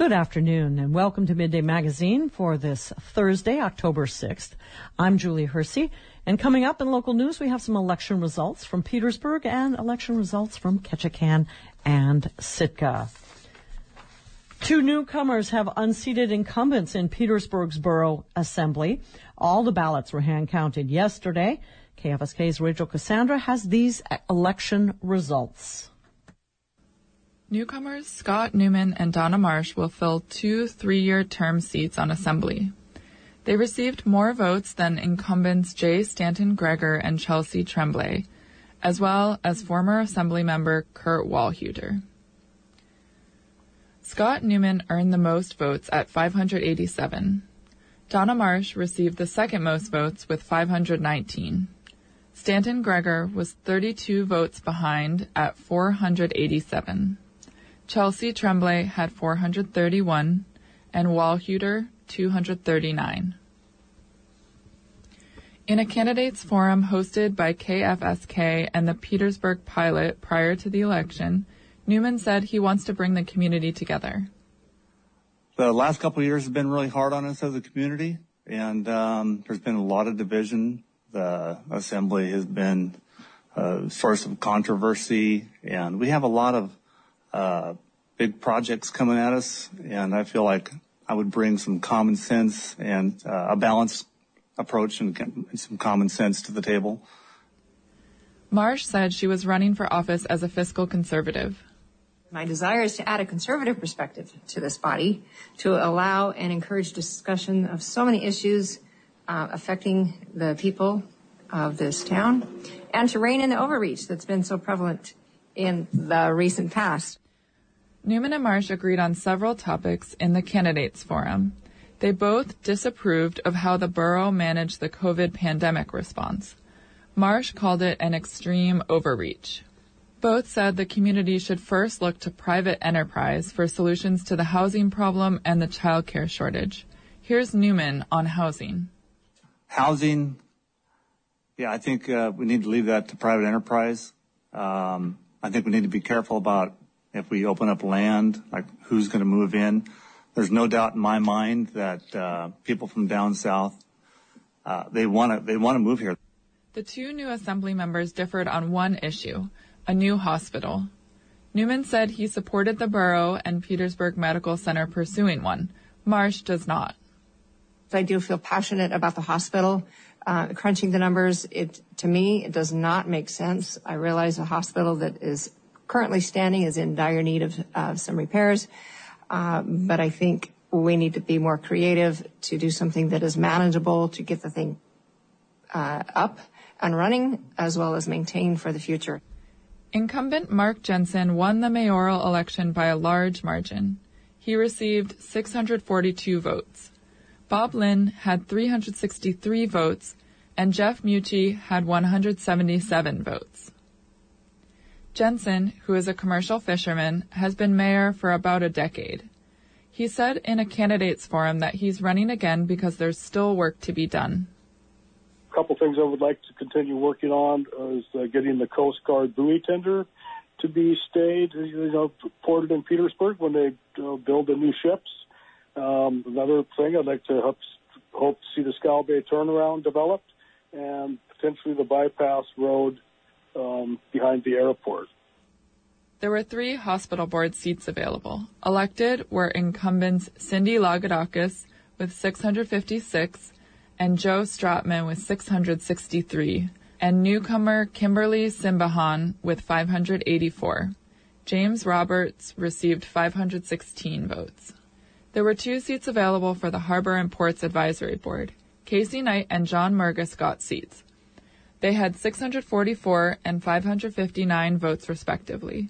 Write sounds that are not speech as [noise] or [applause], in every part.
Good afternoon and welcome to Midday Magazine for this Thursday, October 6th. I'm Julie Hersey and coming up in local news we have some election results from Petersburg and election results from Ketchikan and Sitka. Two newcomers have unseated incumbents in Petersburg's borough assembly. All the ballots were hand counted yesterday. KFSK's Rachel Cassandra has these election results. Newcomers Scott Newman and Donna Marsh will fill two three-year term seats on Assembly. They received more votes than incumbents Jeigh Stanton Gregor and Chelsea Tremblay, as well as former Assembly member Kurt Wohlhueter. Scott Newman earned the most votes at 587. Donna Marsh received the second most votes with 519. Stanton Greger was 32 votes behind at 487. Chelsea Tremblay had 431 and Wohlhueter 239. In a candidates forum hosted by KFSK and the Petersburg Pilot prior to the election, Newman said he wants to bring the community together. The last couple years have been really hard on us as a community, and um, there's been a lot of division. The assembly has been a source of controversy, and we have a lot of uh, big projects coming at us, and I feel like I would bring some common sense and uh, a balanced approach and some common sense to the table. Marsh said she was running for office as a fiscal conservative. My desire is to add a conservative perspective to this body to allow and encourage discussion of so many issues uh, affecting the people of this town and to rein in the overreach that's been so prevalent in the recent past. Newman and Marsh agreed on several topics in the candidates forum. They both disapproved of how the borough managed the COVID pandemic response. Marsh called it an extreme overreach. Both said the community should first look to private enterprise for solutions to the housing problem and the childcare shortage. Here's Newman on housing. Housing, yeah, I think uh, we need to leave that to private enterprise. Um, I think we need to be careful about if we open up land, like who's going to move in. There's no doubt in my mind that uh, people from down south uh, they want to they want to move here. The two new assembly members differed on one issue: a new hospital. Newman said he supported the borough and Petersburg Medical Center pursuing one. Marsh does not. I do feel passionate about the hospital. Uh, crunching the numbers, it to me it does not make sense. I realize a hospital that is currently standing is in dire need of some repairs. Uh, but I think we need to be more creative to do something that is manageable to get the thing uh, up and running as well as maintained for the future. Incumbent Mark Jensen won the mayoral election by a large margin. He received 642 votes. Bob Lynn had 363 votes, and Jeff Mucci had 177 votes. Jensen, who is a commercial fisherman, has been mayor for about a decade. He said in a candidates forum that he's running again because there's still work to be done. A couple things I would like to continue working on is uh, getting the Coast Guard buoy tender to be stayed, you know, ported in Petersburg when they uh, build the new ships. Um, another thing I'd like to hope, hope to see the Scow Bay turnaround developed and potentially the bypass road um, behind the airport. There were three hospital board seats available. Elected were incumbents Cindy Lagoudakis with 656 and Joe Stratman with 663, and newcomer Kimberly Simbahan with 584. James Roberts received 516 votes. There were two seats available for the Harbor and Ports Advisory Board. Casey Knight and John Mergus got seats. They had 644 and 559 votes respectively.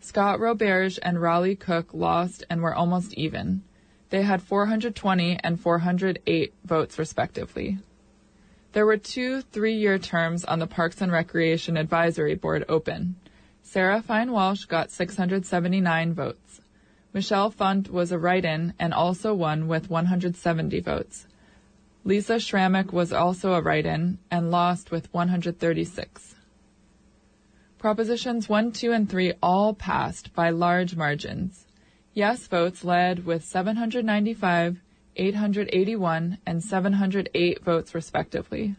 Scott Roberge and Raleigh Cook lost and were almost even. They had 420 and 408 votes respectively. There were two three-year terms on the Parks and Recreation Advisory Board open. Sarah Fine Walsh got 679 votes. Michelle Funt was a write-in and also won with 170 votes. Lisa Schrammick was also a write-in and lost with 136. Propositions 1, 2, and 3 all passed by large margins. Yes votes led with 795, 881, and 708 votes respectively.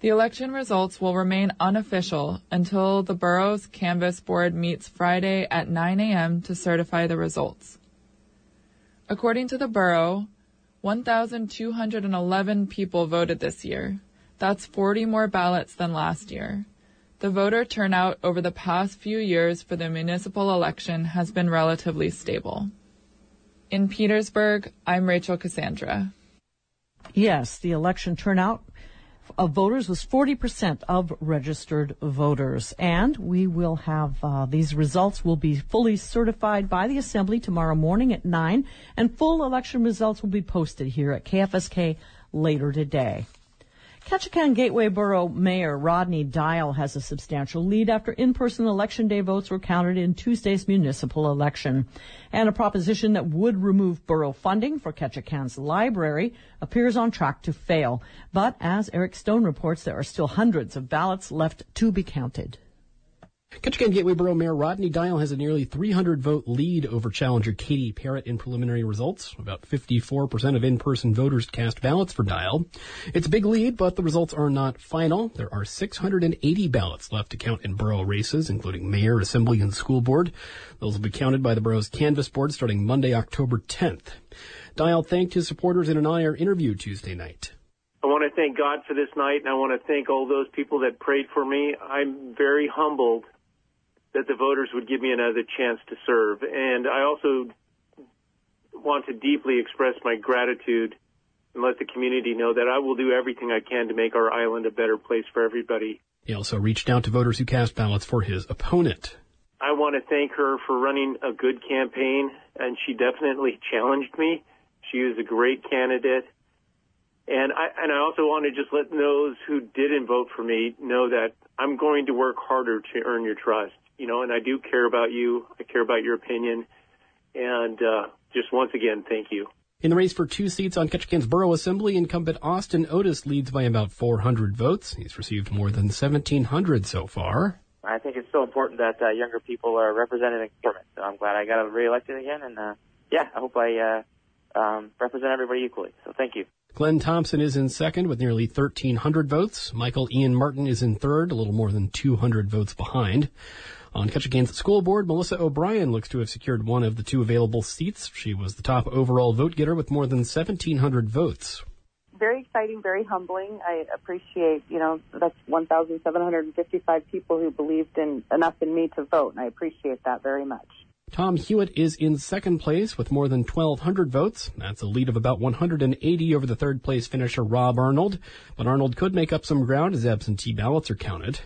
The election results will remain unofficial until the borough's canvass board meets Friday at 9 a.m. to certify the results. According to the borough, 1,211 people voted this year. That's 40 more ballots than last year. The voter turnout over the past few years for the municipal election has been relatively stable. In Petersburg, I'm Rachel Cassandra. Yes, the election turnout of voters was 40% of registered voters. And we will have uh, these results will be fully certified by the Assembly tomorrow morning at 9, and full election results will be posted here at KFSK later today. Ketchikan Gateway Borough Mayor Rodney Dial has a substantial lead after in-person election day votes were counted in Tuesday's municipal election. And a proposition that would remove borough funding for Ketchikan's library appears on track to fail. But as Eric Stone reports, there are still hundreds of ballots left to be counted. Ketchikan Gateway Borough Mayor Rodney Dial has a nearly 300 vote lead over challenger Katie Parrott in preliminary results. About 54% of in-person voters cast ballots for Dial. It's a big lead, but the results are not final. There are 680 ballots left to count in borough races, including mayor, assembly, and school board. Those will be counted by the borough's canvass board starting Monday, October 10th. Dial thanked his supporters in an on-air interview Tuesday night. I want to thank God for this night, and I want to thank all those people that prayed for me. I'm very humbled that the voters would give me another chance to serve. And I also want to deeply express my gratitude and let the community know that I will do everything I can to make our island a better place for everybody. He also reached out to voters who cast ballots for his opponent. I want to thank her for running a good campaign, and she definitely [laughs] challenged me. She was a great candidate. And I, and I also want to just let those who didn't vote for me know that I'm going to work harder to earn your trust you know, and I do care about you. I care about your opinion. And uh, just once again, thank you. In the race for two seats on Ketchikan's Borough Assembly, incumbent Austin Otis leads by about 400 votes. He's received more than 1,700 so far. I think it's so important that uh, younger people are represented in government. So I'm glad I got reelected again, and uh, yeah, I hope I uh, um, represent everybody equally. So thank you. Glenn Thompson is in second with nearly 1,300 votes. Michael Ian Martin is in third, a little more than 200 votes behind. On Ketchikan's school board, Melissa O'Brien looks to have secured one of the two available seats. She was the top overall vote getter with more than 1,700 votes. Very exciting, very humbling. I appreciate, you know, that's 1,755 people who believed in enough in me to vote, and I appreciate that very much. Tom Hewitt is in second place with more than 1,200 votes. That's a lead of about 180 over the third place finisher Rob Arnold. But Arnold could make up some ground as absentee ballots are counted.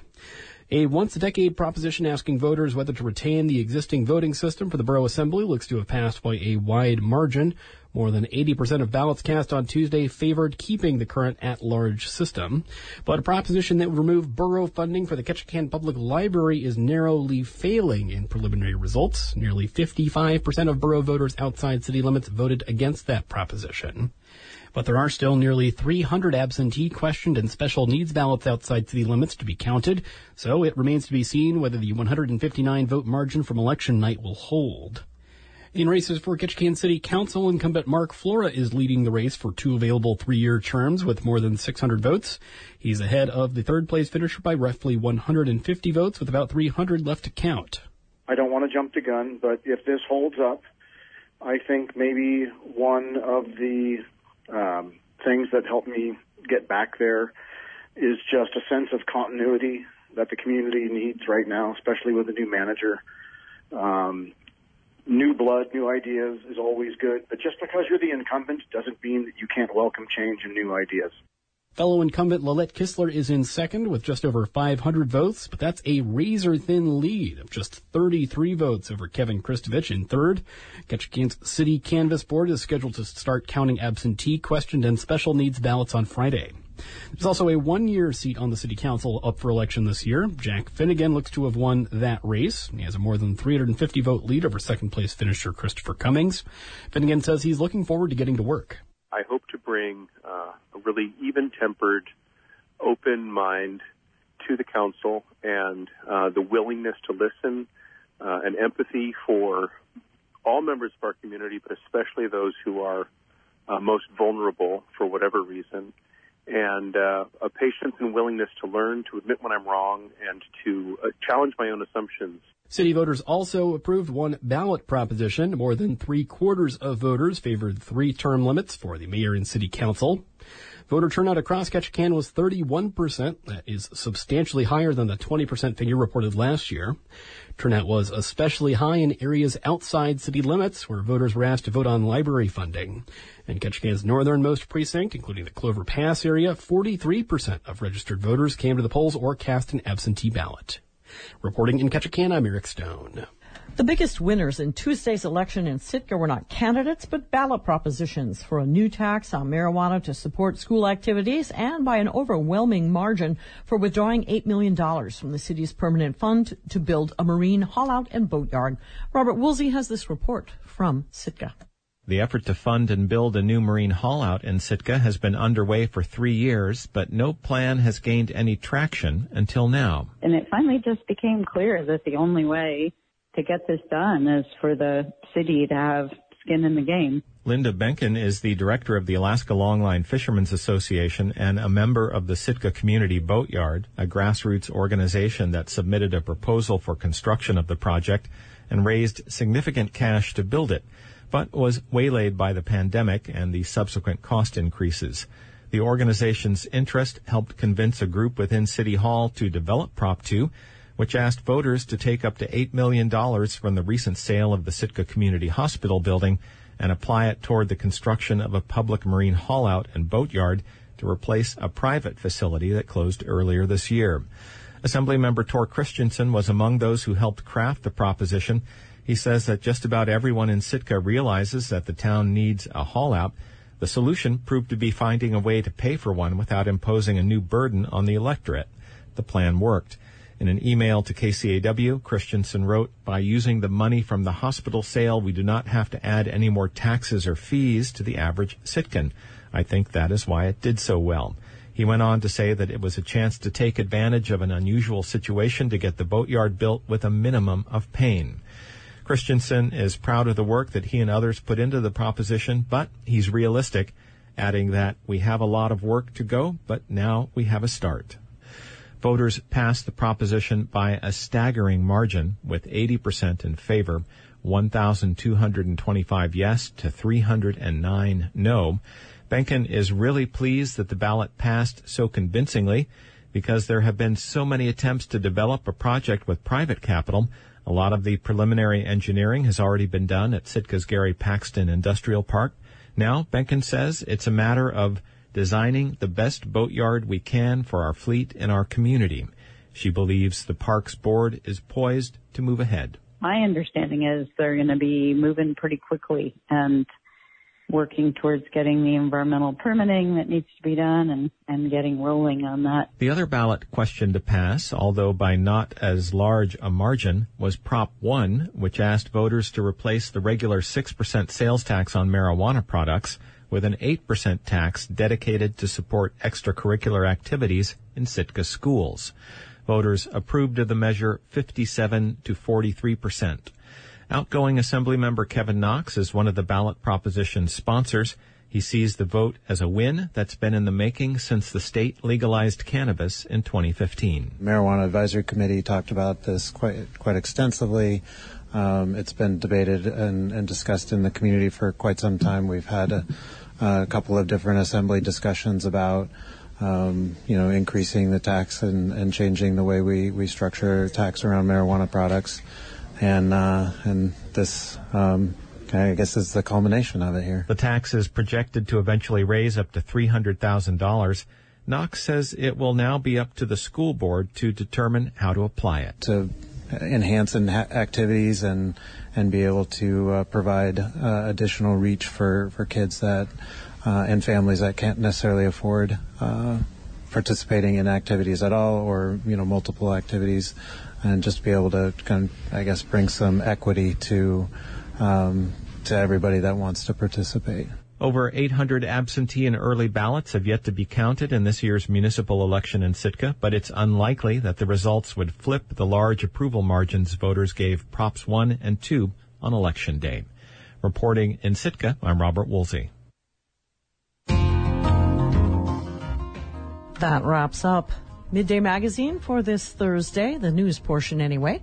A once a decade proposition asking voters whether to retain the existing voting system for the borough assembly looks to have passed by a wide margin. More than 80% of ballots cast on Tuesday favored keeping the current at-large system. But a proposition that would remove borough funding for the Ketchikan Public Library is narrowly failing in preliminary results. Nearly 55% of borough voters outside city limits voted against that proposition but there are still nearly 300 absentee questioned and special needs ballots outside city limits to be counted, so it remains to be seen whether the 159 vote margin from election night will hold. In races for Ketchikan City Council, incumbent Mark Flora is leading the race for two available three-year terms with more than 600 votes. He's ahead of the third place finisher by roughly 150 votes with about 300 left to count. I don't want to jump the gun, but if this holds up, I think maybe one of the um, things that help me get back there is just a sense of continuity that the community needs right now, especially with a new manager. Um, new blood, new ideas is always good, but just because you're the incumbent doesn't mean that you can't welcome change and new ideas. Fellow incumbent Lallette Kistler is in second with just over 500 votes, but that's a razor thin lead of just 33 votes over Kevin Kristovich in third. Ketchikan's City Canvass Board is scheduled to start counting absentee, questioned, and special needs ballots on Friday. There's also a one-year seat on the city council up for election this year. Jack Finnegan looks to have won that race. He has a more than 350 vote lead over second place finisher Christopher Cummings. Finnegan says he's looking forward to getting to work. I hope to bring uh, a really even-tempered, open mind to the council and uh, the willingness to listen uh, and empathy for all members of our community, but especially those who are uh, most vulnerable for whatever reason, and uh, a patience and willingness to learn, to admit when I'm wrong, and to uh, challenge my own assumptions. City voters also approved one ballot proposition. More than three quarters of voters favored three term limits for the mayor and city council. Voter turnout across Ketchikan was 31%. That is substantially higher than the 20% figure reported last year. Turnout was especially high in areas outside city limits where voters were asked to vote on library funding. In Ketchikan's northernmost precinct, including the Clover Pass area, 43% of registered voters came to the polls or cast an absentee ballot. Reporting in Ketchikan, I'm Eric Stone. The biggest winners in Tuesday's election in Sitka were not candidates, but ballot propositions for a new tax on marijuana to support school activities and by an overwhelming margin for withdrawing $8 million from the city's permanent fund to build a marine haulout and boatyard. Robert Woolsey has this report from Sitka. The effort to fund and build a new marine haulout in Sitka has been underway for three years, but no plan has gained any traction until now. And it finally just became clear that the only way to get this done is for the city to have skin in the game. Linda Behnken is the director of the Alaska Longline Fishermen's Association and a member of the Sitka Community Boatyard, a grassroots organization that submitted a proposal for construction of the project and raised significant cash to build it, but was waylaid by the pandemic and the subsequent cost increases. The organization's interest helped convince a group within City Hall to develop Prop 2 which asked voters to take up to $8 million from the recent sale of the Sitka Community Hospital building and apply it toward the construction of a public marine haulout and boatyard to replace a private facility that closed earlier this year. Assemblymember Thor Christianson was among those who helped craft the proposition. He says that just about everyone in Sitka realizes that the town needs a haul out. The solution proved to be finding a way to pay for one without imposing a new burden on the electorate. The plan worked. In an email to KCAW, Christianson wrote, By using the money from the hospital sale, we do not have to add any more taxes or fees to the average Sitkan. I think that is why it did so well. He went on to say that it was a chance to take advantage of an unusual situation to get the boatyard built with a minimum of pain. Christianson is proud of the work that he and others put into the proposition, but he's realistic, adding that we have a lot of work to go, but now we have a start. Voters passed the proposition by a staggering margin with 80% in favor, 1,225 yes to 309 no. Behnken is really pleased that the ballot passed so convincingly because there have been so many attempts to develop a project with private capital. A lot of the preliminary engineering has already been done at Sitka's Gary Paxton Industrial Park. Now, Behnken says it's a matter of designing the best boatyard we can for our fleet and our community. She believes the Parks Board is poised to move ahead. My understanding is they're going to be moving pretty quickly and working towards getting the environmental permitting that needs to be done and, and getting rolling on that. The other ballot question to pass, although by not as large a margin, was Prop 1, which asked voters to replace the regular 6% sales tax on marijuana products with an 8% tax dedicated to support extracurricular activities in Sitka schools. Voters approved of the measure 57 to 43%. Outgoing Assemblymember Kevin Knox is one of the ballot proposition's sponsors. He sees the vote as a win that's been in the making since the state legalized cannabis in 2015. Marijuana Advisory Committee talked about this quite quite extensively. Um, it's been debated and, and, discussed in the community for quite some time. We've had a, a couple of different assembly discussions about um, you know increasing the tax and, and changing the way we, we structure tax around marijuana products, and uh, and this um, I guess is the culmination of it here. The tax is projected to eventually raise up to three hundred thousand dollars. Knox says it will now be up to the school board to determine how to apply it. To enhance activities and and be able to uh, provide uh, additional reach for, for kids that uh, and families that can't necessarily afford uh, participating in activities at all or you know multiple activities and just be able to kind of, I guess bring some equity to um, to everybody that wants to participate. Over 800 absentee and early ballots have yet to be counted in this year's municipal election in Sitka, but it's unlikely that the results would flip the large approval margins voters gave Props 1 and 2 on election day. Reporting in Sitka, I'm Robert Woolsey. That wraps up Midday Magazine for this Thursday, the news portion anyway.